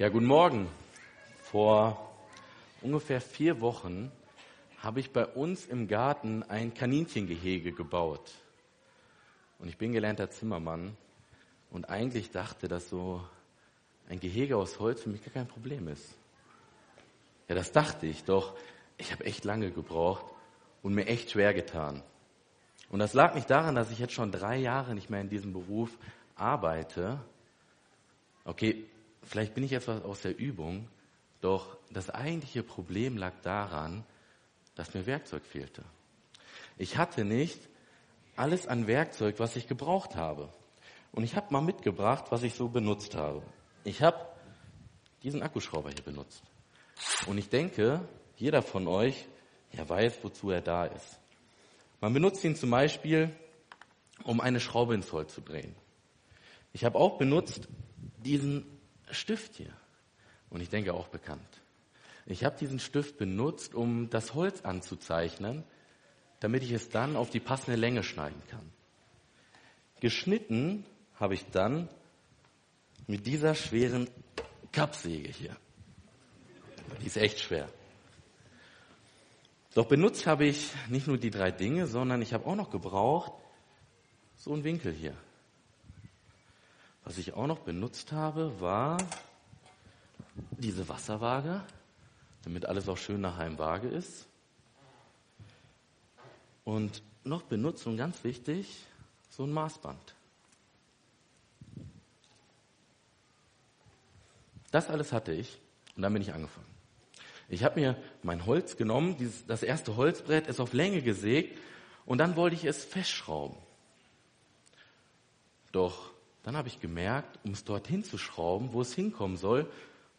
Ja, guten Morgen. Vor ungefähr vier Wochen habe ich bei uns im Garten ein Kaninchengehege gebaut. Und ich bin gelernter Zimmermann und eigentlich dachte, dass so ein Gehege aus Holz für mich gar kein Problem ist. Ja, das dachte ich, doch ich habe echt lange gebraucht und mir echt schwer getan. Und das lag nicht daran, dass ich jetzt schon drei Jahre nicht mehr in diesem Beruf arbeite. Okay, vielleicht bin ich etwas aus der Übung, doch das eigentliche Problem lag daran, dass mir Werkzeug fehlte. Ich hatte nicht alles an Werkzeug, was ich gebraucht habe. Und ich habe mal mitgebracht, was ich so benutzt habe. Ich habe diesen Akkuschrauber hier benutzt. Und ich denke, jeder von euch ja, weiß, wozu er da ist. Man benutzt ihn zum Beispiel, um eine Schraube ins Holz zu drehen. Ich habe auch benutzt diesen Stift hier. Und ich denke auch bekannt. Ich habe diesen Stift benutzt, um das Holz anzuzeichnen, damit ich es dann auf die passende Länge schneiden kann. Geschnitten habe ich dann mit dieser schweren Kappsäge hier. Die ist echt schwer. Doch benutzt habe ich nicht nur die drei Dinge, sondern ich habe auch noch gebraucht so einen Winkel hier. Was ich auch noch benutzt habe, war diese Wasserwaage, damit alles auch schön nach einem Waage ist. Und noch benutzt, und ganz wichtig, so ein Maßband. Das alles hatte ich und dann bin ich angefangen. Ich habe mir mein Holz genommen, dieses, das erste Holzbrett, es auf Länge gesägt und dann wollte ich es festschrauben. Doch dann habe ich gemerkt, um es dorthin zu schrauben, wo es hinkommen soll,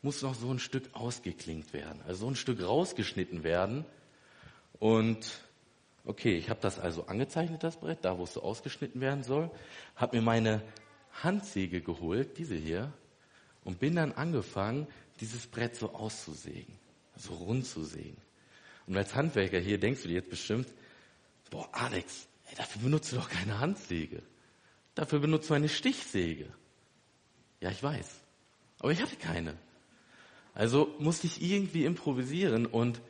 muss noch so ein Stück ausgeklingt werden, also so ein Stück rausgeschnitten werden. Und okay, ich habe das also angezeichnet, das Brett, da wo es so ausgeschnitten werden soll, habe mir meine Handsäge geholt, diese hier, und bin dann angefangen, dieses Brett so auszusägen, so rund zu sägen. Und als Handwerker hier denkst du dir jetzt bestimmt, boah, Alex, ey, dafür benutzt du doch keine Handsäge. Dafür benutzt du eine Stichsäge. Ja, ich weiß. Aber ich hatte keine. Also musste ich irgendwie improvisieren und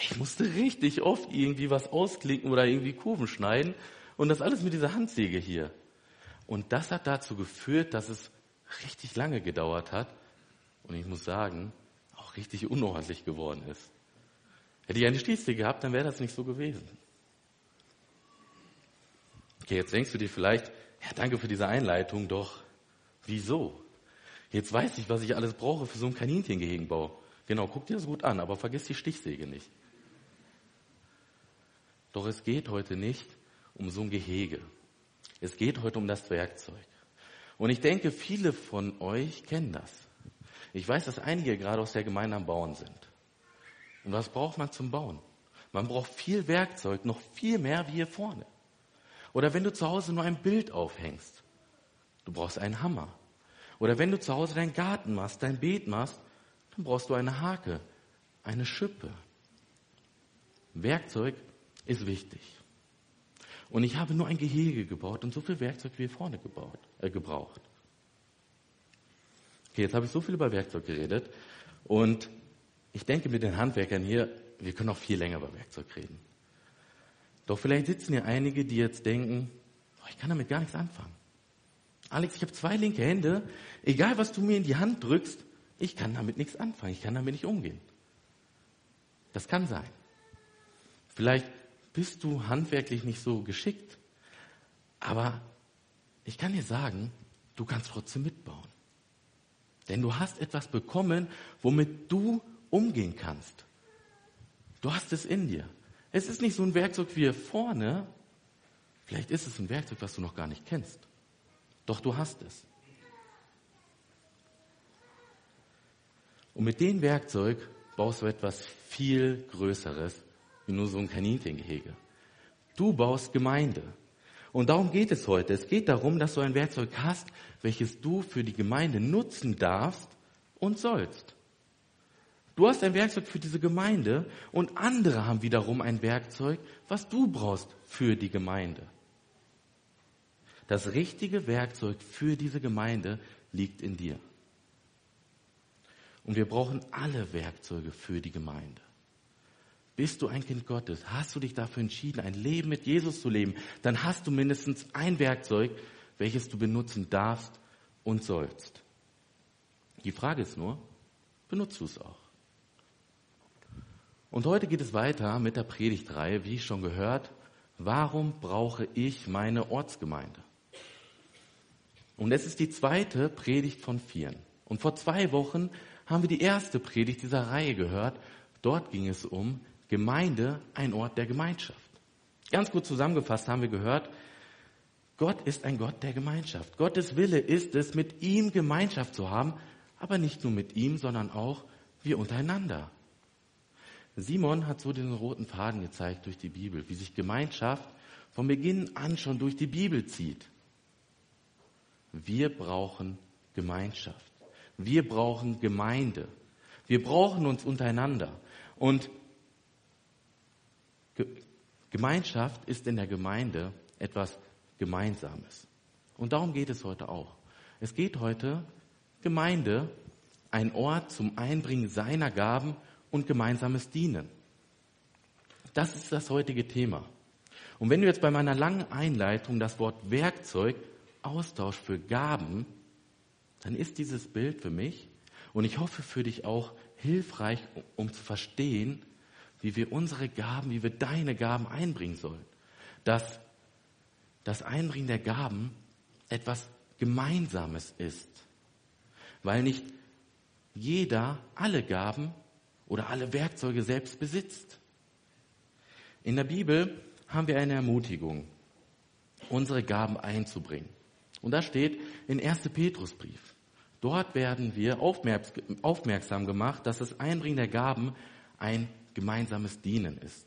ich musste richtig oft irgendwie was ausklicken oder irgendwie Kurven schneiden und das alles mit dieser Handsäge hier. Und das hat dazu geführt, dass es richtig lange gedauert hat und ich muss sagen, auch richtig unordentlich geworden ist. Hätte ich eine Stichsäge gehabt, dann wäre das nicht so gewesen. Okay, jetzt denkst du dir vielleicht, ja, danke für diese Einleitung, doch wieso? Jetzt weiß ich, was ich alles brauche für so einen Kaninchengehegenbau. Genau, guck dir das gut an, aber vergiss die Stichsäge nicht. Doch es geht heute nicht um so ein Gehege. Es geht heute um das Werkzeug. Und ich denke, viele von euch kennen das. Ich weiß, dass einige gerade aus der Gemeinde am Bauen sind. Und was braucht man zum Bauen? Man braucht viel Werkzeug, noch viel mehr wie hier vorne. Oder wenn du zu Hause nur ein Bild aufhängst, du brauchst einen Hammer. Oder wenn du zu Hause deinen Garten machst, dein Beet machst, dann brauchst du eine Hake, eine Schippe. Werkzeug ist wichtig. Und ich habe nur ein Gehege gebaut und so viel Werkzeug wie vorne gebaut, äh, gebraucht. Okay, jetzt habe ich so viel über Werkzeug geredet und ich denke mit den Handwerkern hier, wir können auch viel länger über Werkzeug reden. Doch vielleicht sitzen hier einige, die jetzt denken, oh, ich kann damit gar nichts anfangen. Alex, ich habe zwei linke Hände. Egal, was du mir in die Hand drückst, ich kann damit nichts anfangen. Ich kann damit nicht umgehen. Das kann sein. Vielleicht bist du handwerklich nicht so geschickt. Aber ich kann dir sagen, du kannst trotzdem mitbauen. Denn du hast etwas bekommen, womit du umgehen kannst. Du hast es in dir. Es ist nicht so ein Werkzeug wie hier vorne. Vielleicht ist es ein Werkzeug, was du noch gar nicht kennst. Doch du hast es. Und mit dem Werkzeug baust du etwas viel Größeres wie nur so ein Kaninchengehege. Du baust Gemeinde. Und darum geht es heute. Es geht darum, dass du ein Werkzeug hast, welches du für die Gemeinde nutzen darfst und sollst. Du hast ein Werkzeug für diese Gemeinde und andere haben wiederum ein Werkzeug, was du brauchst für die Gemeinde. Das richtige Werkzeug für diese Gemeinde liegt in dir. Und wir brauchen alle Werkzeuge für die Gemeinde. Bist du ein Kind Gottes? Hast du dich dafür entschieden, ein Leben mit Jesus zu leben? Dann hast du mindestens ein Werkzeug, welches du benutzen darfst und sollst. Die Frage ist nur, benutzt du es auch? Und heute geht es weiter mit der Predigtreihe, wie ich schon gehört, warum brauche ich meine Ortsgemeinde? Und es ist die zweite Predigt von vieren. Und vor zwei Wochen haben wir die erste Predigt dieser Reihe gehört. Dort ging es um Gemeinde, ein Ort der Gemeinschaft. Ganz gut zusammengefasst haben wir gehört, Gott ist ein Gott der Gemeinschaft. Gottes Wille ist es, mit ihm Gemeinschaft zu haben, aber nicht nur mit ihm, sondern auch wir untereinander. Simon hat so den roten Faden gezeigt durch die Bibel, wie sich Gemeinschaft von Beginn an schon durch die Bibel zieht. Wir brauchen Gemeinschaft. Wir brauchen Gemeinde. Wir brauchen uns untereinander. Und Gemeinschaft ist in der Gemeinde etwas Gemeinsames. Und darum geht es heute auch. Es geht heute Gemeinde, ein Ort zum Einbringen seiner Gaben und gemeinsames Dienen. Das ist das heutige Thema. Und wenn du jetzt bei meiner langen Einleitung das Wort Werkzeug Austausch für Gaben, dann ist dieses Bild für mich und ich hoffe für dich auch hilfreich, um zu verstehen, wie wir unsere Gaben, wie wir deine Gaben einbringen sollen. Dass das Einbringen der Gaben etwas Gemeinsames ist, weil nicht jeder alle Gaben oder alle Werkzeuge selbst besitzt. In der Bibel haben wir eine Ermutigung, unsere Gaben einzubringen. Und da steht in 1. Petrusbrief. Dort werden wir aufmerksam gemacht, dass das Einbringen der Gaben ein gemeinsames Dienen ist.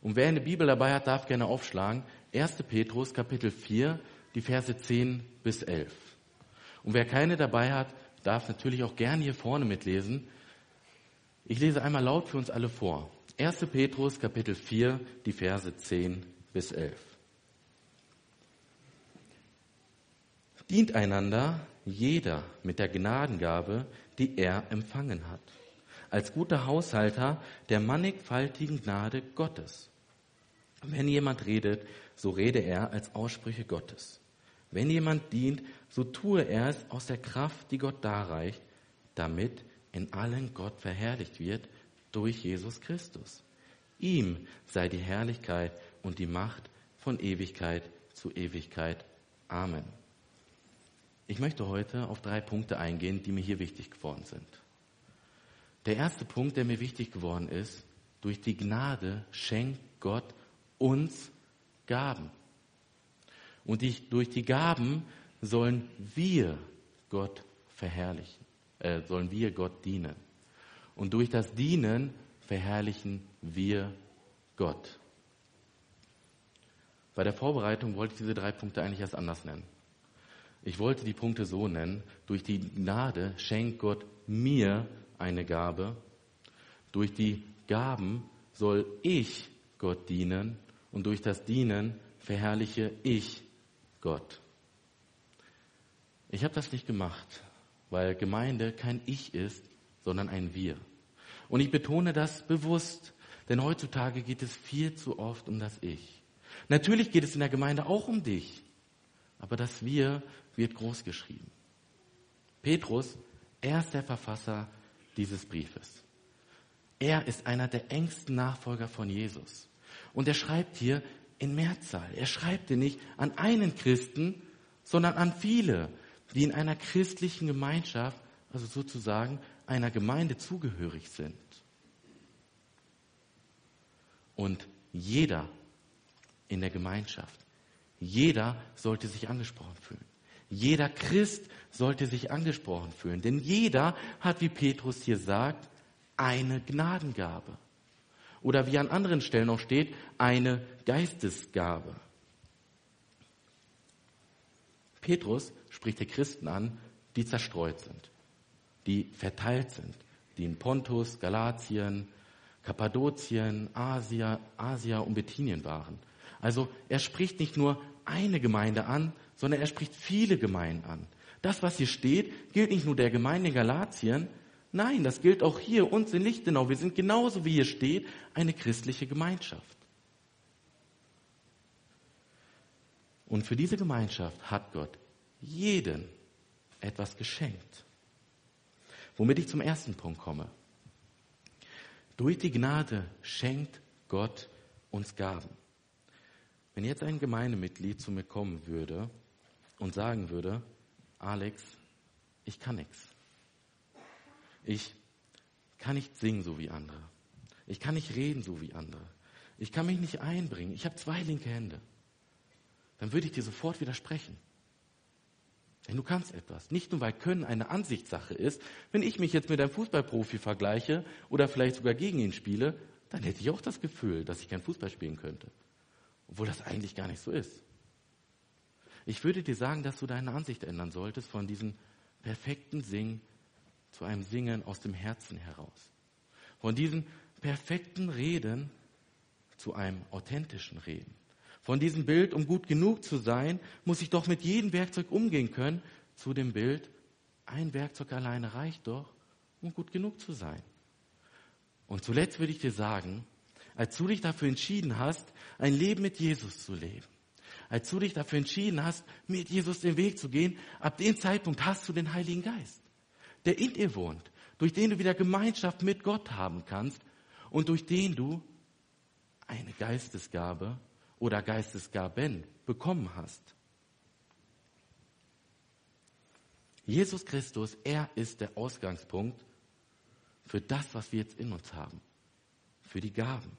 Und wer eine Bibel dabei hat, darf gerne aufschlagen. 1. Petrus Kapitel 4, die Verse 10 bis 11. Und wer keine dabei hat, darf natürlich auch gerne hier vorne mitlesen. Ich lese einmal laut für uns alle vor. 1. Petrus Kapitel 4, die Verse 10 bis 11. Dient einander jeder mit der Gnadengabe, die er empfangen hat, als guter Haushalter der mannigfaltigen Gnade Gottes. Wenn jemand redet, so rede er als Aussprüche Gottes. Wenn jemand dient, so tue er es aus der Kraft, die Gott darreicht, damit in allen Gott verherrlicht wird durch Jesus Christus. Ihm sei die Herrlichkeit und die Macht von Ewigkeit zu Ewigkeit. Amen. Ich möchte heute auf drei Punkte eingehen, die mir hier wichtig geworden sind. Der erste Punkt, der mir wichtig geworden ist, durch die Gnade schenkt Gott uns Gaben. Und durch die Gaben sollen wir Gott verherrlichen äh, sollen wir Gott dienen. Und durch das Dienen verherrlichen wir Gott. Bei der Vorbereitung wollte ich diese drei Punkte eigentlich erst anders nennen. Ich wollte die Punkte so nennen, durch die Gnade schenkt Gott mir eine Gabe, durch die Gaben soll ich Gott dienen und durch das Dienen verherrliche ich Gott. Ich habe das nicht gemacht weil Gemeinde kein Ich ist, sondern ein Wir. Und ich betone das bewusst, denn heutzutage geht es viel zu oft um das Ich. Natürlich geht es in der Gemeinde auch um dich, aber das Wir wird groß geschrieben. Petrus, er ist der Verfasser dieses Briefes. Er ist einer der engsten Nachfolger von Jesus. Und er schreibt hier in Mehrzahl. Er schreibt hier nicht an einen Christen, sondern an viele, die in einer christlichen Gemeinschaft, also sozusagen einer Gemeinde zugehörig sind. Und jeder in der Gemeinschaft, jeder sollte sich angesprochen fühlen. Jeder Christ sollte sich angesprochen fühlen, denn jeder hat, wie Petrus hier sagt, eine Gnadengabe. Oder wie an anderen Stellen auch steht, eine Geistesgabe. Petrus spricht die Christen an, die zerstreut sind, die verteilt sind, die in Pontus, Galatien, Kappadokien, Asia, Asia und Bithynien waren. Also er spricht nicht nur eine Gemeinde an, sondern er spricht viele Gemeinden an. Das, was hier steht, gilt nicht nur der Gemeinde in Galatien, Nein, das gilt auch hier uns in Lichtenau. Wir sind genauso wie hier steht, eine christliche Gemeinschaft. Und für diese Gemeinschaft hat Gott jeden etwas geschenkt. Womit ich zum ersten Punkt komme. Durch die Gnade schenkt Gott uns Gaben. Wenn jetzt ein Gemeindemitglied zu mir kommen würde und sagen würde, Alex, ich kann nichts. Ich kann nicht singen so wie andere. Ich kann nicht reden so wie andere. Ich kann mich nicht einbringen. Ich habe zwei linke Hände dann würde ich dir sofort widersprechen. Denn du kannst etwas. Nicht nur, weil Können eine Ansichtssache ist. Wenn ich mich jetzt mit einem Fußballprofi vergleiche oder vielleicht sogar gegen ihn spiele, dann hätte ich auch das Gefühl, dass ich kein Fußball spielen könnte. Obwohl das eigentlich gar nicht so ist. Ich würde dir sagen, dass du deine Ansicht ändern solltest von diesem perfekten Singen zu einem Singen aus dem Herzen heraus. Von diesem perfekten Reden zu einem authentischen Reden. Von diesem Bild, um gut genug zu sein, muss ich doch mit jedem Werkzeug umgehen können, zu dem Bild, ein Werkzeug alleine reicht doch, um gut genug zu sein. Und zuletzt würde ich dir sagen, als du dich dafür entschieden hast, ein Leben mit Jesus zu leben, als du dich dafür entschieden hast, mit Jesus den Weg zu gehen, ab dem Zeitpunkt hast du den Heiligen Geist, der in dir wohnt, durch den du wieder Gemeinschaft mit Gott haben kannst und durch den du eine Geistesgabe oder Geistesgaben bekommen hast. Jesus Christus, er ist der Ausgangspunkt für das, was wir jetzt in uns haben, für die Gaben.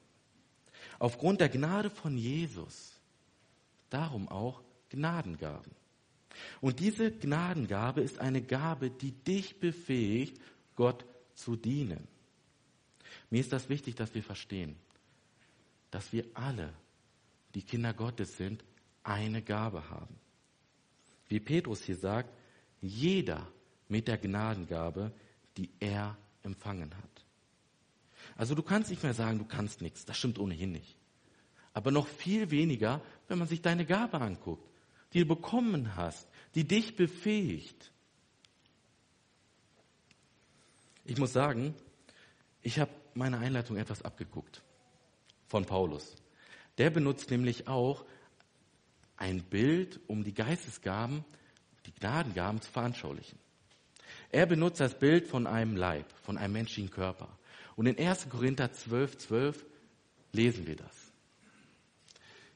Aufgrund der Gnade von Jesus, darum auch Gnadengaben. Und diese Gnadengabe ist eine Gabe, die dich befähigt, Gott zu dienen. Mir ist das wichtig, dass wir verstehen, dass wir alle die Kinder Gottes sind, eine Gabe haben. Wie Petrus hier sagt, jeder mit der Gnadengabe, die er empfangen hat. Also du kannst nicht mehr sagen, du kannst nichts, das stimmt ohnehin nicht. Aber noch viel weniger, wenn man sich deine Gabe anguckt, die du bekommen hast, die dich befähigt. Ich muss sagen, ich habe meine Einleitung etwas abgeguckt von Paulus. Der benutzt nämlich auch ein Bild, um die Geistesgaben, die Gnadengaben zu veranschaulichen. Er benutzt das Bild von einem Leib, von einem menschlichen Körper. Und in 1. Korinther 12, 12 lesen wir das.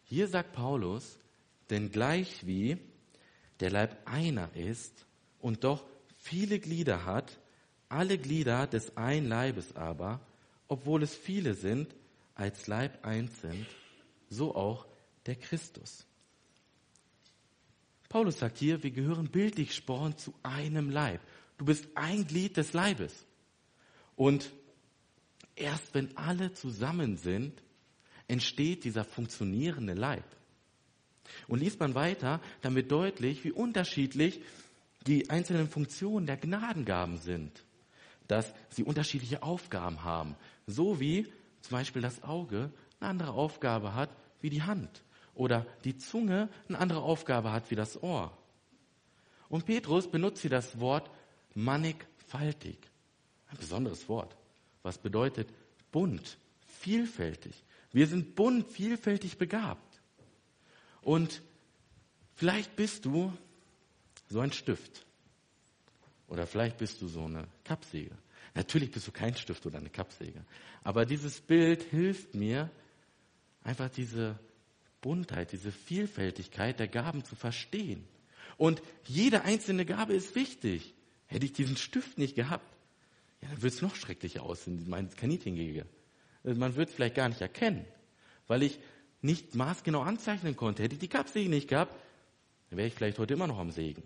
Hier sagt Paulus, denn gleich wie der Leib einer ist und doch viele Glieder hat, alle Glieder des einen Leibes aber, obwohl es viele sind, als Leib eins sind, so auch der Christus. Paulus sagt hier, wir gehören bildlich gesprochen zu einem Leib. Du bist ein Glied des Leibes. Und erst wenn alle zusammen sind, entsteht dieser funktionierende Leib. Und liest man weiter, dann wird deutlich, wie unterschiedlich die einzelnen Funktionen der Gnadengaben sind. Dass sie unterschiedliche Aufgaben haben. So wie zum Beispiel das Auge eine andere Aufgabe hat wie die Hand oder die Zunge eine andere Aufgabe hat wie das Ohr. Und Petrus benutzt hier das Wort mannigfaltig. Ein besonderes Wort, was bedeutet bunt, vielfältig. Wir sind bunt, vielfältig begabt. Und vielleicht bist du so ein Stift. Oder vielleicht bist du so eine Kappsäge. Natürlich bist du kein Stift oder eine Kappsäge. Aber dieses Bild hilft mir, einfach diese Buntheit, diese Vielfältigkeit der Gaben zu verstehen. Und jede einzelne Gabe ist wichtig. Hätte ich diesen Stift nicht gehabt, ja, dann würde es noch schrecklicher aussehen, mein Kaninchenjäger. Also man würde es vielleicht gar nicht erkennen, weil ich nicht maßgenau anzeichnen konnte. Hätte ich die Kappsäge nicht gehabt, dann wäre ich vielleicht heute immer noch am Sägen.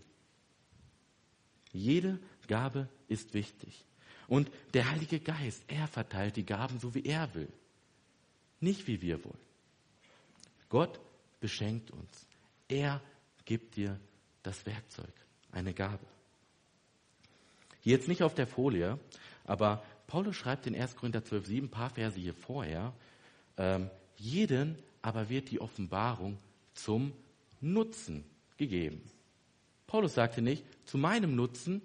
Jede Gabe ist wichtig. Und der Heilige Geist, er verteilt die Gaben so, wie er will. Nicht wie wir wollen. Gott beschenkt uns. Er gibt dir das Werkzeug, eine Gabe. Jetzt nicht auf der Folie, aber Paulus schreibt in 1. Korinther 12, 7, ein paar Verse hier vorher, ähm, jeden aber wird die Offenbarung zum Nutzen gegeben. Paulus sagte nicht zu meinem Nutzen,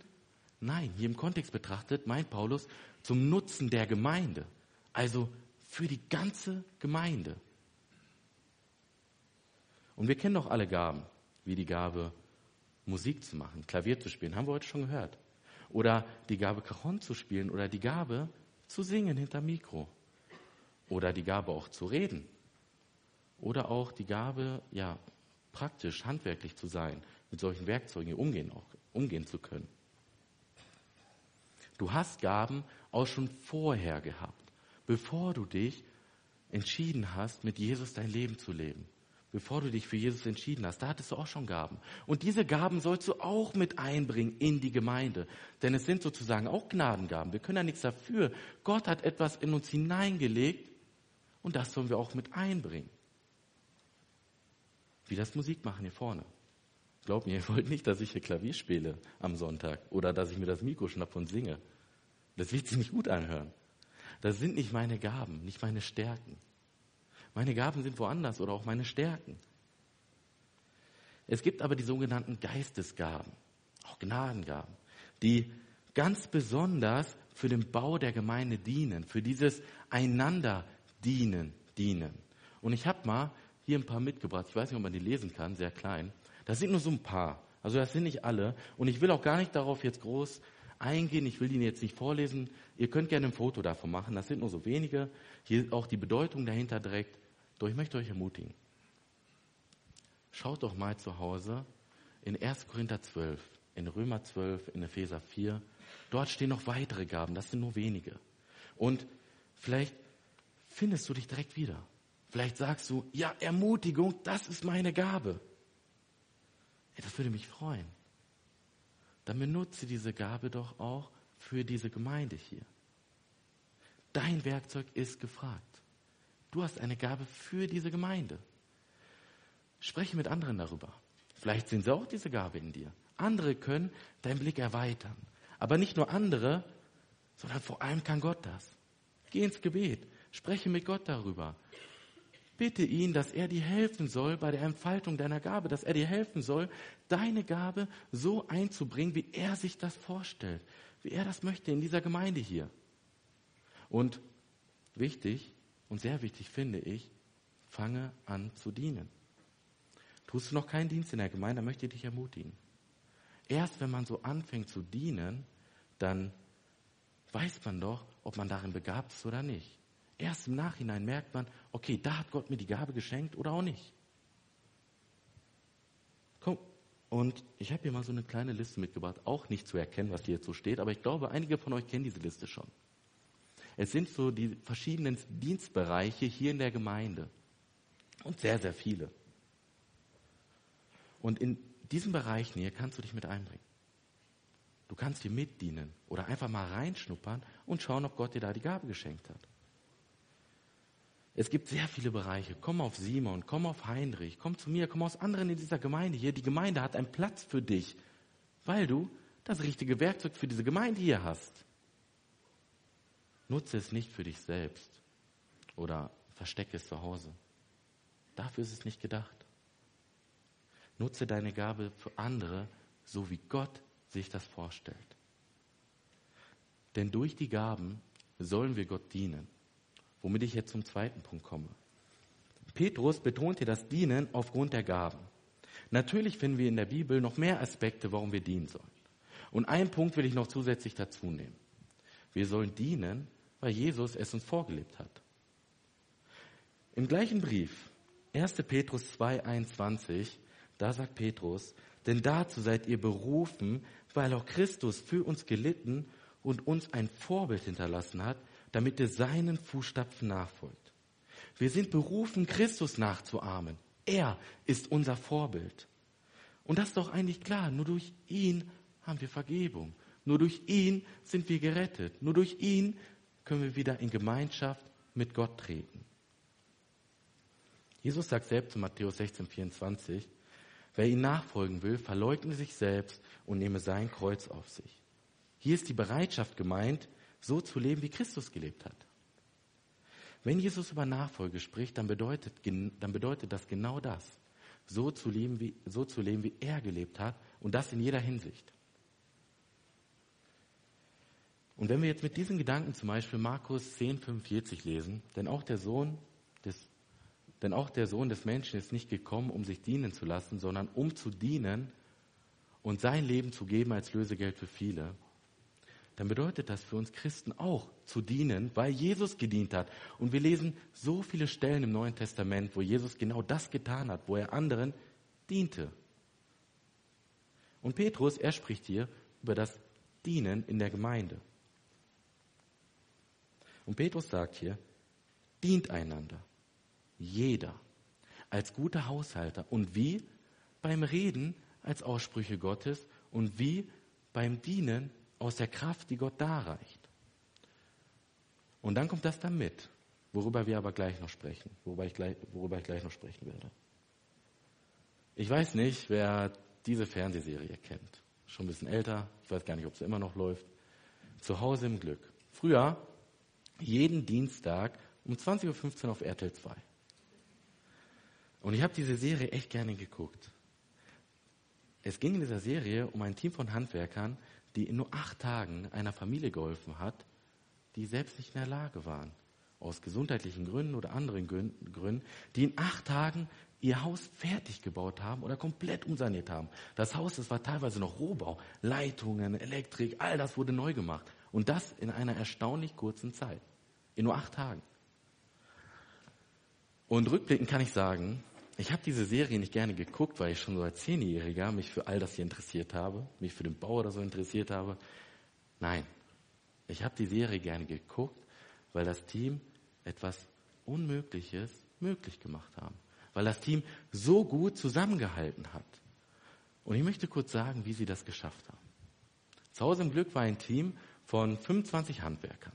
Nein, hier im Kontext betrachtet meint Paulus zum Nutzen der Gemeinde. Also für die ganze Gemeinde. Und wir kennen doch alle Gaben, wie die Gabe, Musik zu machen, Klavier zu spielen, haben wir heute schon gehört. Oder die Gabe, Cajon zu spielen oder die Gabe, zu singen hinter Mikro. Oder die Gabe auch zu reden. Oder auch die Gabe, ja, praktisch, handwerklich zu sein, mit solchen Werkzeugen umgehen, auch, umgehen zu können. Du hast Gaben auch schon vorher gehabt, bevor du dich entschieden hast, mit Jesus dein Leben zu leben. Bevor du dich für Jesus entschieden hast, da hattest du auch schon Gaben. Und diese Gaben sollst du auch mit einbringen in die Gemeinde. Denn es sind sozusagen auch Gnadengaben. Wir können ja nichts dafür. Gott hat etwas in uns hineingelegt und das sollen wir auch mit einbringen. Wie das Musik machen hier vorne. Glaub mir, ihr wollt nicht, dass ich hier Klavier spiele am Sonntag oder dass ich mir das Mikro schnappe und singe. Das wird sich nicht gut anhören. Das sind nicht meine Gaben, nicht meine Stärken. Meine Gaben sind woanders oder auch meine Stärken. Es gibt aber die sogenannten Geistesgaben, auch Gnadengaben, die ganz besonders für den Bau der Gemeinde dienen, für dieses einander dienen, dienen. Und ich habe mal hier ein paar mitgebracht. Ich weiß nicht, ob man die lesen kann, sehr klein. Das sind nur so ein paar. Also das sind nicht alle. Und ich will auch gar nicht darauf jetzt groß eingehen. Ich will die jetzt nicht vorlesen. Ihr könnt gerne ein Foto davon machen. Das sind nur so wenige. Hier auch die Bedeutung dahinter direkt. Doch ich möchte euch ermutigen. Schaut doch mal zu Hause in 1. Korinther 12, in Römer 12, in Epheser 4. Dort stehen noch weitere Gaben. Das sind nur wenige. Und vielleicht findest du dich direkt wieder. Vielleicht sagst du, ja, Ermutigung, das ist meine Gabe. Das würde mich freuen. Dann benutze diese Gabe doch auch für diese Gemeinde hier. Dein Werkzeug ist gefragt. Du hast eine Gabe für diese Gemeinde. Spreche mit anderen darüber. Vielleicht sehen sie auch diese Gabe in dir. Andere können deinen Blick erweitern. Aber nicht nur andere, sondern vor allem kann Gott das. Geh ins Gebet. Spreche mit Gott darüber. Bitte ihn, dass er dir helfen soll bei der Entfaltung deiner Gabe, dass er dir helfen soll, deine Gabe so einzubringen, wie er sich das vorstellt, wie er das möchte in dieser Gemeinde hier. Und wichtig und sehr wichtig finde ich, fange an zu dienen. Tust du noch keinen Dienst in der Gemeinde, dann möchte ich dich ermutigen. Erst wenn man so anfängt zu dienen, dann weiß man doch, ob man darin begabt ist oder nicht. Erst im Nachhinein merkt man, okay, da hat Gott mir die Gabe geschenkt oder auch nicht. Komm, und ich habe hier mal so eine kleine Liste mitgebracht, auch nicht zu erkennen, was hier jetzt so steht, aber ich glaube, einige von euch kennen diese Liste schon. Es sind so die verschiedenen Dienstbereiche hier in der Gemeinde. Und sehr, sehr viele. Und in diesen Bereichen hier kannst du dich mit einbringen. Du kannst dir mitdienen oder einfach mal reinschnuppern und schauen, ob Gott dir da die Gabe geschenkt hat. Es gibt sehr viele Bereiche. Komm auf Simon, komm auf Heinrich, komm zu mir, komm aus anderen in dieser Gemeinde hier. Die Gemeinde hat einen Platz für dich, weil du das richtige Werkzeug für diese Gemeinde hier hast. Nutze es nicht für dich selbst oder verstecke es zu Hause. Dafür ist es nicht gedacht. Nutze deine Gabe für andere, so wie Gott sich das vorstellt. Denn durch die Gaben sollen wir Gott dienen womit ich jetzt zum zweiten Punkt komme. Petrus betont hier das Dienen aufgrund der Gaben. Natürlich finden wir in der Bibel noch mehr Aspekte, warum wir dienen sollen. Und einen Punkt will ich noch zusätzlich dazu nehmen. Wir sollen dienen, weil Jesus es uns vorgelebt hat. Im gleichen Brief, 1. Petrus 2,21, da sagt Petrus, denn dazu seid ihr berufen, weil auch Christus für uns gelitten und uns ein Vorbild hinterlassen hat, damit ihr seinen Fußstapfen nachfolgt. Wir sind berufen, Christus nachzuahmen. Er ist unser Vorbild. Und das ist doch eigentlich klar. Nur durch ihn haben wir Vergebung. Nur durch ihn sind wir gerettet. Nur durch ihn können wir wieder in Gemeinschaft mit Gott treten. Jesus sagt selbst in Matthäus 16, 24, wer ihn nachfolgen will, verleugne sich selbst und nehme sein Kreuz auf sich. Hier ist die Bereitschaft gemeint, so zu leben, wie Christus gelebt hat. Wenn Jesus über Nachfolge spricht, dann bedeutet, dann bedeutet das genau das. So zu, leben, wie, so zu leben, wie er gelebt hat und das in jeder Hinsicht. Und wenn wir jetzt mit diesen Gedanken zum Beispiel Markus 10, 45 lesen, denn auch der Sohn des, denn auch der Sohn des Menschen ist nicht gekommen, um sich dienen zu lassen, sondern um zu dienen und sein Leben zu geben als Lösegeld für viele, dann bedeutet das für uns Christen auch zu dienen, weil Jesus gedient hat. Und wir lesen so viele Stellen im Neuen Testament, wo Jesus genau das getan hat, wo er anderen diente. Und Petrus, er spricht hier über das Dienen in der Gemeinde. Und Petrus sagt hier, dient einander. Jeder. Als guter Haushalter. Und wie? Beim Reden als Aussprüche Gottes und wie beim Dienen aus der Kraft, die Gott darreicht. Und dann kommt das dann mit, worüber wir aber gleich noch sprechen, worüber ich gleich, worüber ich gleich noch sprechen werde. Ich weiß nicht, wer diese Fernsehserie kennt. Schon ein bisschen älter, ich weiß gar nicht, ob sie immer noch läuft. Zu Hause im Glück. Früher, jeden Dienstag um 20.15 Uhr auf RTL 2. Und ich habe diese Serie echt gerne geguckt. Es ging in dieser Serie um ein Team von Handwerkern, die in nur acht Tagen einer Familie geholfen hat, die selbst nicht in der Lage waren, aus gesundheitlichen Gründen oder anderen Gründen, die in acht Tagen ihr Haus fertig gebaut haben oder komplett umsaniert haben. Das Haus, das war teilweise noch Rohbau, Leitungen, Elektrik, all das wurde neu gemacht. Und das in einer erstaunlich kurzen Zeit. In nur acht Tagen. Und rückblickend kann ich sagen, ich habe diese Serie nicht gerne geguckt, weil ich schon so als Zehnjähriger mich für all das hier interessiert habe, mich für den Bau oder so interessiert habe. Nein, ich habe die Serie gerne geguckt, weil das Team etwas Unmögliches möglich gemacht haben. Weil das Team so gut zusammengehalten hat. Und ich möchte kurz sagen, wie sie das geschafft haben. Zu Hause im Glück war ein Team von 25 Handwerkern.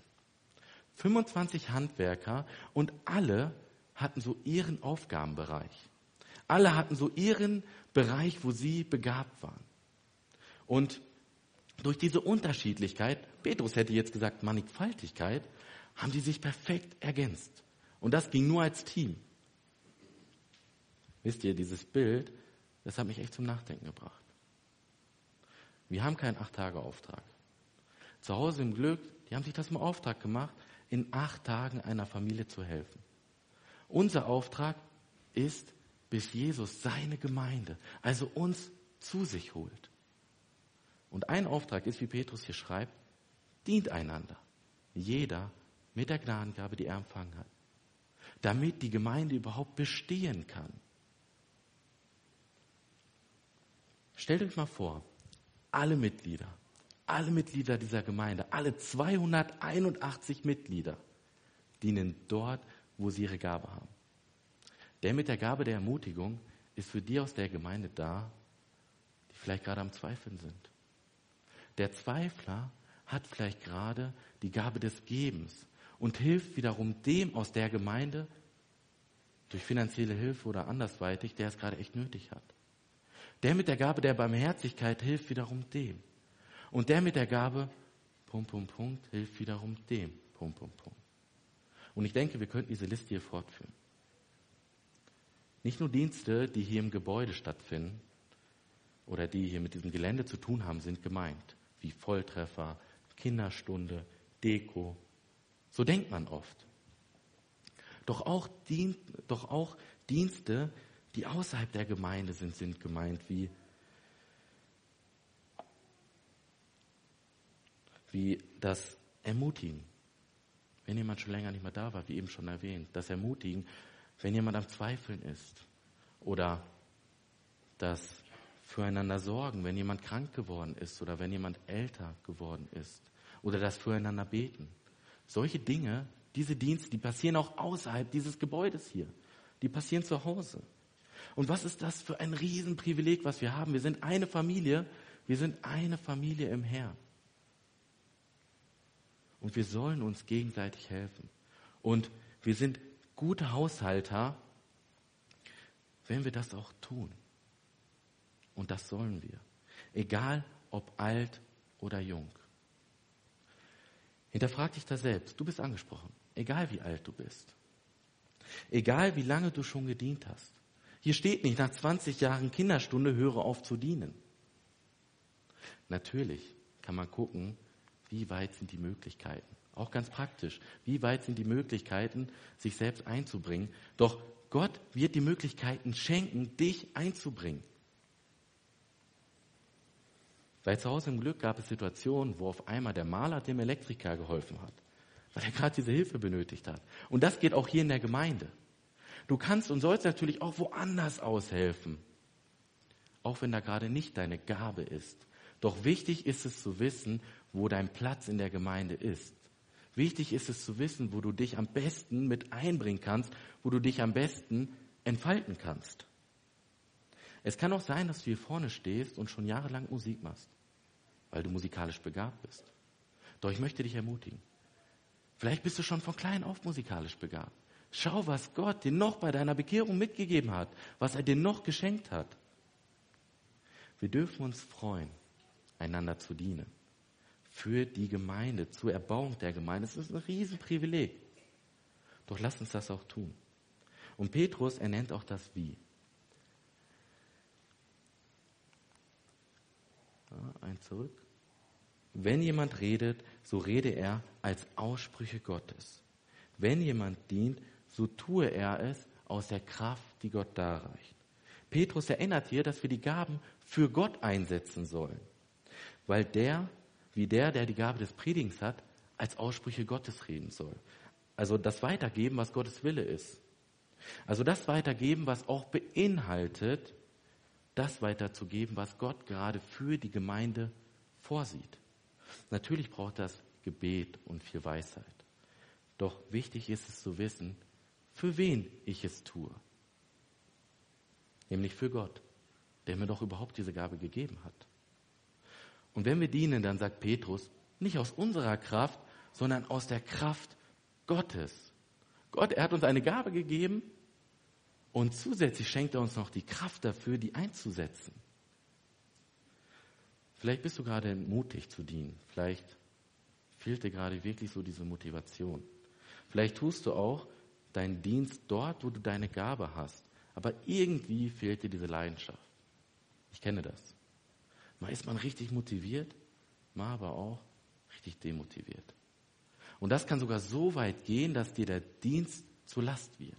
25 Handwerker und alle hatten so ihren Aufgabenbereich. Alle hatten so ihren Bereich, wo sie begabt waren. Und durch diese Unterschiedlichkeit, Petrus hätte jetzt gesagt Mannigfaltigkeit, haben die sich perfekt ergänzt. Und das ging nur als Team. Wisst ihr, dieses Bild, das hat mich echt zum Nachdenken gebracht. Wir haben keinen Acht-Tage-Auftrag. Zu Hause im Glück, die haben sich das im Auftrag gemacht, in acht Tagen einer Familie zu helfen. Unser Auftrag ist, bis Jesus seine Gemeinde, also uns zu sich holt. Und ein Auftrag ist, wie Petrus hier schreibt, dient einander. Jeder mit der Gnadengabe, die er empfangen hat. Damit die Gemeinde überhaupt bestehen kann. Stellt euch mal vor, alle Mitglieder, alle Mitglieder dieser Gemeinde, alle 281 Mitglieder dienen dort, wo sie ihre Gabe haben. Der mit der Gabe der Ermutigung ist für die aus der Gemeinde da, die vielleicht gerade am Zweifeln sind. Der Zweifler hat vielleicht gerade die Gabe des Gebens und hilft wiederum dem aus der Gemeinde durch finanzielle Hilfe oder andersweitig, der es gerade echt nötig hat. Der mit der Gabe der Barmherzigkeit hilft wiederum dem. Und der mit der Gabe, Punkt, Punkt, Punkt, hilft wiederum dem, Punkt, Punkt, Punkt. Und ich denke, wir könnten diese Liste hier fortführen. Nicht nur Dienste, die hier im Gebäude stattfinden oder die hier mit diesem Gelände zu tun haben, sind gemeint, wie Volltreffer, Kinderstunde, Deko. So denkt man oft. Doch auch, Dien doch auch Dienste, die außerhalb der Gemeinde sind, sind gemeint, wie, wie das Ermutigen. Wenn jemand schon länger nicht mehr da war, wie eben schon erwähnt, das Ermutigen wenn jemand am Zweifeln ist oder das füreinander sorgen, wenn jemand krank geworden ist oder wenn jemand älter geworden ist oder das füreinander beten. Solche Dinge, diese Dienste, die passieren auch außerhalb dieses Gebäudes hier. Die passieren zu Hause. Und was ist das für ein Riesenprivileg, was wir haben? Wir sind eine Familie, wir sind eine Familie im Herrn. Und wir sollen uns gegenseitig helfen. Und wir sind gute Haushalter, wenn wir das auch tun. Und das sollen wir. Egal ob alt oder jung. Hinterfrag dich da selbst. Du bist angesprochen. Egal wie alt du bist. Egal wie lange du schon gedient hast. Hier steht nicht, nach 20 Jahren Kinderstunde höre auf zu dienen. Natürlich kann man gucken, wie weit sind die Möglichkeiten? Auch ganz praktisch. Wie weit sind die Möglichkeiten, sich selbst einzubringen? Doch Gott wird die Möglichkeiten schenken, dich einzubringen. Bei zu Hause im Glück gab es Situationen, wo auf einmal der Maler dem Elektriker geholfen hat, weil er gerade diese Hilfe benötigt hat. Und das geht auch hier in der Gemeinde. Du kannst und sollst natürlich auch woanders aushelfen, auch wenn da gerade nicht deine Gabe ist. Doch wichtig ist es zu wissen, wo dein Platz in der Gemeinde ist. Wichtig ist es zu wissen, wo du dich am besten mit einbringen kannst, wo du dich am besten entfalten kannst. Es kann auch sein, dass du hier vorne stehst und schon jahrelang Musik machst, weil du musikalisch begabt bist. Doch ich möchte dich ermutigen. Vielleicht bist du schon von klein auf musikalisch begabt. Schau, was Gott dir noch bei deiner Bekehrung mitgegeben hat, was er dir noch geschenkt hat. Wir dürfen uns freuen, einander zu dienen. Für die Gemeinde, zur Erbauung der Gemeinde. Das ist ein Riesenprivileg. Doch lass uns das auch tun. Und Petrus, er nennt auch das Wie. Ja, ein zurück. Wenn jemand redet, so rede er als Aussprüche Gottes. Wenn jemand dient, so tue er es aus der Kraft, die Gott darreicht. Petrus erinnert hier, dass wir die Gaben für Gott einsetzen sollen, weil der, wie der, der die Gabe des Predigens hat, als Aussprüche Gottes reden soll. Also das Weitergeben, was Gottes Wille ist. Also das Weitergeben, was auch beinhaltet, das weiterzugeben, was Gott gerade für die Gemeinde vorsieht. Natürlich braucht das Gebet und viel Weisheit. Doch wichtig ist es zu wissen, für wen ich es tue. Nämlich für Gott, der mir doch überhaupt diese Gabe gegeben hat. Und wenn wir dienen, dann sagt Petrus, nicht aus unserer Kraft, sondern aus der Kraft Gottes. Gott, er hat uns eine Gabe gegeben und zusätzlich schenkt er uns noch die Kraft dafür, die einzusetzen. Vielleicht bist du gerade mutig zu dienen. Vielleicht fehlt dir gerade wirklich so diese Motivation. Vielleicht tust du auch deinen Dienst dort, wo du deine Gabe hast. Aber irgendwie fehlt dir diese Leidenschaft. Ich kenne das. Mal ist man richtig motiviert, mal aber auch richtig demotiviert. Und das kann sogar so weit gehen, dass dir der Dienst zur Last wird.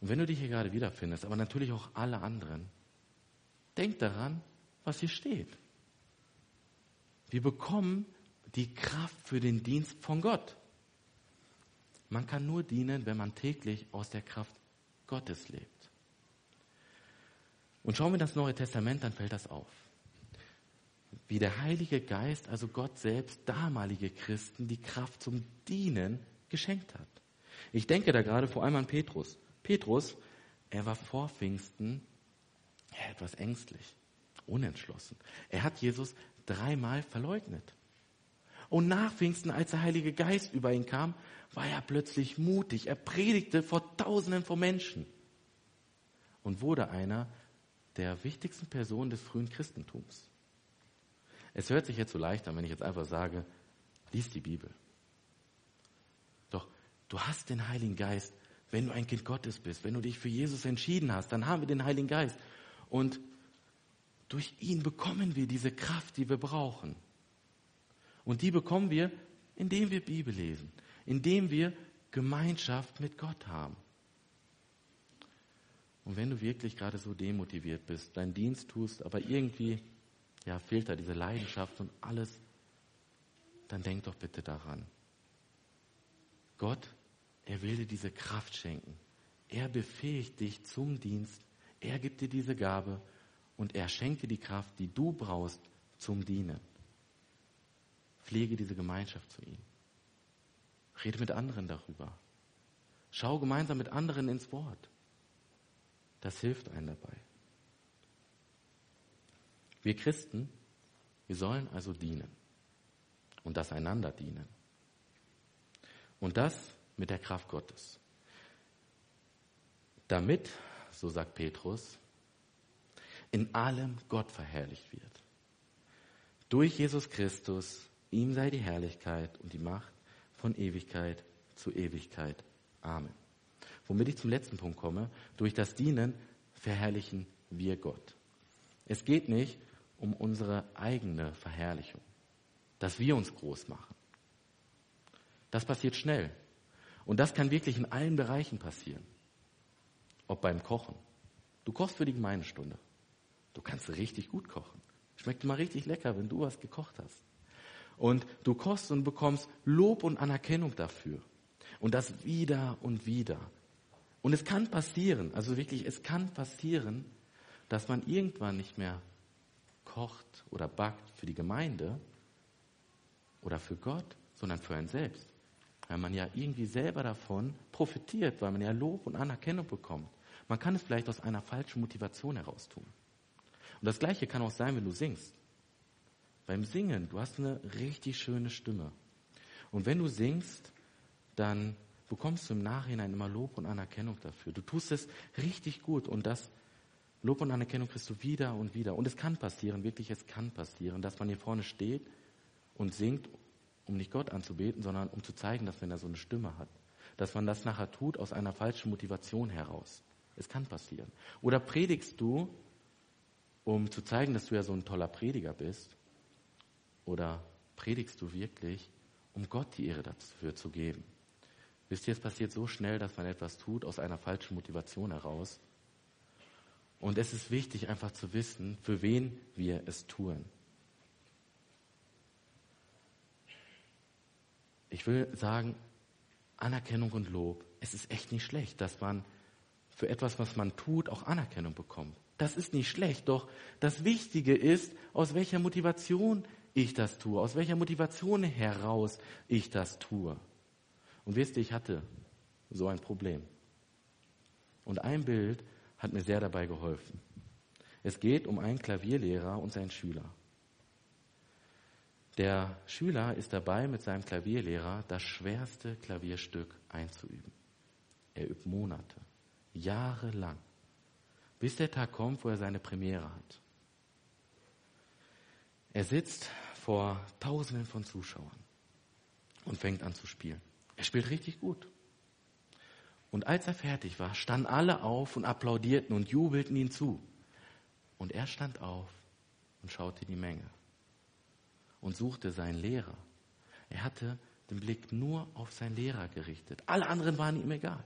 Und wenn du dich hier gerade wiederfindest, aber natürlich auch alle anderen, denk daran, was hier steht. Wir bekommen die Kraft für den Dienst von Gott. Man kann nur dienen, wenn man täglich aus der Kraft Gottes lebt. Und schauen wir das Neue Testament, dann fällt das auf. Wie der Heilige Geist, also Gott selbst, damalige Christen die Kraft zum Dienen geschenkt hat. Ich denke da gerade vor allem an Petrus. Petrus, er war vor Pfingsten etwas ängstlich, unentschlossen. Er hat Jesus dreimal verleugnet. Und nach Pfingsten, als der Heilige Geist über ihn kam, war er plötzlich mutig. Er predigte vor Tausenden von Menschen und wurde einer der wichtigsten Personen des frühen Christentums. Es hört sich jetzt so leicht an, wenn ich jetzt einfach sage, lies die Bibel. Doch du hast den Heiligen Geist, wenn du ein Kind Gottes bist, wenn du dich für Jesus entschieden hast, dann haben wir den Heiligen Geist. Und durch ihn bekommen wir diese Kraft, die wir brauchen. Und die bekommen wir, indem wir Bibel lesen, indem wir Gemeinschaft mit Gott haben. Und wenn du wirklich gerade so demotiviert bist, deinen Dienst tust, aber irgendwie ja, fehlt da diese Leidenschaft und alles, dann denk doch bitte daran. Gott, er will dir diese Kraft schenken. Er befähigt dich zum Dienst. Er gibt dir diese Gabe und er schenkt dir die Kraft, die du brauchst zum Dienen. Pflege diese Gemeinschaft zu ihm. Rede mit anderen darüber. Schau gemeinsam mit anderen ins Wort. Das hilft einem dabei. Wir Christen, wir sollen also dienen und das einander dienen. Und das mit der Kraft Gottes. Damit, so sagt Petrus, in allem Gott verherrlicht wird. Durch Jesus Christus Ihm sei die Herrlichkeit und die Macht von Ewigkeit zu Ewigkeit. Amen. Womit ich zum letzten Punkt komme. Durch das Dienen verherrlichen wir Gott. Es geht nicht um unsere eigene Verherrlichung, dass wir uns groß machen. Das passiert schnell. Und das kann wirklich in allen Bereichen passieren. Ob beim Kochen. Du kochst für die Gemeindestunde. Du kannst richtig gut kochen. Schmeckt immer richtig lecker, wenn du was gekocht hast. Und du kochst und bekommst Lob und Anerkennung dafür. Und das wieder und wieder. Und es kann passieren, also wirklich, es kann passieren, dass man irgendwann nicht mehr kocht oder backt für die Gemeinde oder für Gott, sondern für einen selbst. Weil man ja irgendwie selber davon profitiert, weil man ja Lob und Anerkennung bekommt. Man kann es vielleicht aus einer falschen Motivation heraus tun. Und das Gleiche kann auch sein, wenn du singst. Beim Singen, du hast eine richtig schöne Stimme. Und wenn du singst, dann bekommst du im Nachhinein immer Lob und Anerkennung dafür. Du tust es richtig gut und das Lob und Anerkennung kriegst du wieder und wieder. Und es kann passieren, wirklich, es kann passieren, dass man hier vorne steht und singt, um nicht Gott anzubeten, sondern um zu zeigen, dass man da so eine Stimme hat. Dass man das nachher tut aus einer falschen Motivation heraus. Es kann passieren. Oder predigst du, um zu zeigen, dass du ja so ein toller Prediger bist? Oder predigst du wirklich, um Gott die Ehre dafür zu geben? Wisst ihr, es passiert so schnell, dass man etwas tut aus einer falschen Motivation heraus. Und es ist wichtig, einfach zu wissen, für wen wir es tun. Ich will sagen, Anerkennung und Lob, es ist echt nicht schlecht, dass man für etwas, was man tut, auch Anerkennung bekommt. Das ist nicht schlecht, doch das Wichtige ist, aus welcher Motivation ich das tue, aus welcher Motivation heraus ich das tue. Und wisst ihr, ich hatte so ein Problem. Und ein Bild hat mir sehr dabei geholfen. Es geht um einen Klavierlehrer und seinen Schüler. Der Schüler ist dabei, mit seinem Klavierlehrer das schwerste Klavierstück einzuüben. Er übt Monate, Jahre lang, bis der Tag kommt, wo er seine Premiere hat. Er sitzt vor Tausenden von Zuschauern und fängt an zu spielen. Er spielt richtig gut. Und als er fertig war, standen alle auf und applaudierten und jubelten ihn zu. Und er stand auf und schaute die Menge und suchte seinen Lehrer. Er hatte den Blick nur auf seinen Lehrer gerichtet. Alle anderen waren ihm egal.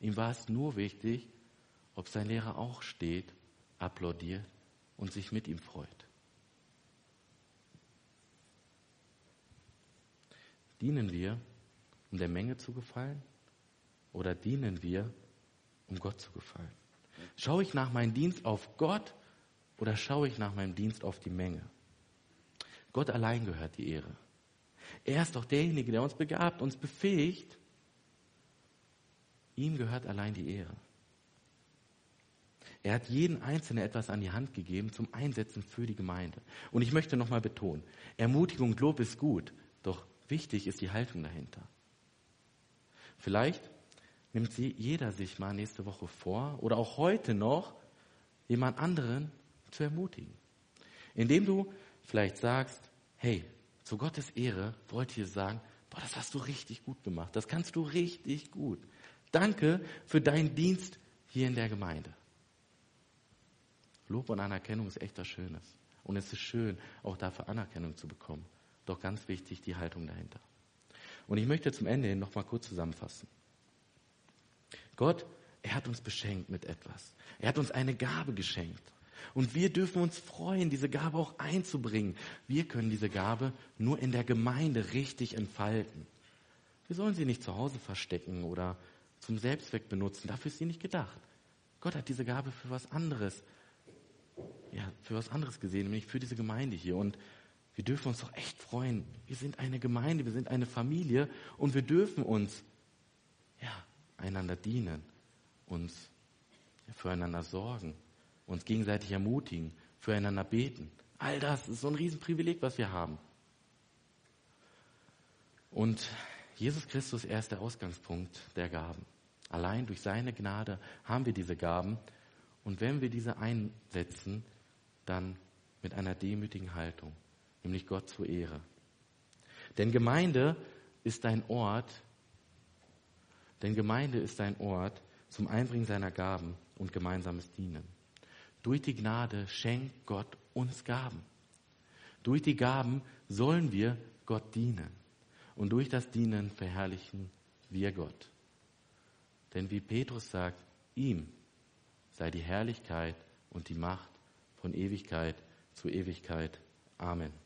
Ihm war es nur wichtig, ob sein Lehrer auch steht, applaudiert und sich mit ihm freut. Dienen wir um der Menge zu gefallen oder dienen wir, um Gott zu gefallen? Schaue ich nach meinem Dienst auf Gott oder schaue ich nach meinem Dienst auf die Menge? Gott allein gehört die Ehre. Er ist doch derjenige, der uns begabt, uns befähigt. Ihm gehört allein die Ehre. Er hat jeden Einzelnen etwas an die Hand gegeben zum Einsetzen für die Gemeinde. Und ich möchte nochmal betonen, Ermutigung und Lob ist gut, doch wichtig ist die Haltung dahinter. Vielleicht nimmt sie jeder sich mal nächste Woche vor oder auch heute noch, jemand anderen zu ermutigen. Indem du vielleicht sagst, hey, zu Gottes Ehre wollte ich sagen, boah, das hast du richtig gut gemacht. Das kannst du richtig gut. Danke für deinen Dienst hier in der Gemeinde. Lob und Anerkennung ist echt was Schönes. Und es ist schön, auch dafür Anerkennung zu bekommen. Doch ganz wichtig die Haltung dahinter. Und ich möchte zum Ende hin noch mal kurz zusammenfassen. Gott, er hat uns beschenkt mit etwas. Er hat uns eine Gabe geschenkt. Und wir dürfen uns freuen, diese Gabe auch einzubringen. Wir können diese Gabe nur in der Gemeinde richtig entfalten. Wir sollen sie nicht zu Hause verstecken oder zum Selbstzweck benutzen. Dafür ist sie nicht gedacht. Gott hat diese Gabe für was anderes, ja, für was anderes gesehen, nämlich für diese Gemeinde hier. Und wir dürfen uns doch echt freuen. Wir sind eine Gemeinde, wir sind eine Familie und wir dürfen uns ja, einander dienen, uns füreinander sorgen, uns gegenseitig ermutigen, füreinander beten. All das ist so ein Riesenprivileg, was wir haben. Und Jesus Christus, er ist der Ausgangspunkt der Gaben. Allein durch seine Gnade haben wir diese Gaben. Und wenn wir diese einsetzen, dann mit einer demütigen Haltung nämlich Gott zur Ehre. Denn Gemeinde ist ein Ort, denn Gemeinde ist ein Ort zum Einbringen seiner Gaben und gemeinsames Dienen. Durch die Gnade schenkt Gott uns Gaben. Durch die Gaben sollen wir Gott dienen. Und durch das Dienen verherrlichen wir Gott. Denn wie Petrus sagt, ihm sei die Herrlichkeit und die Macht von Ewigkeit zu Ewigkeit. Amen.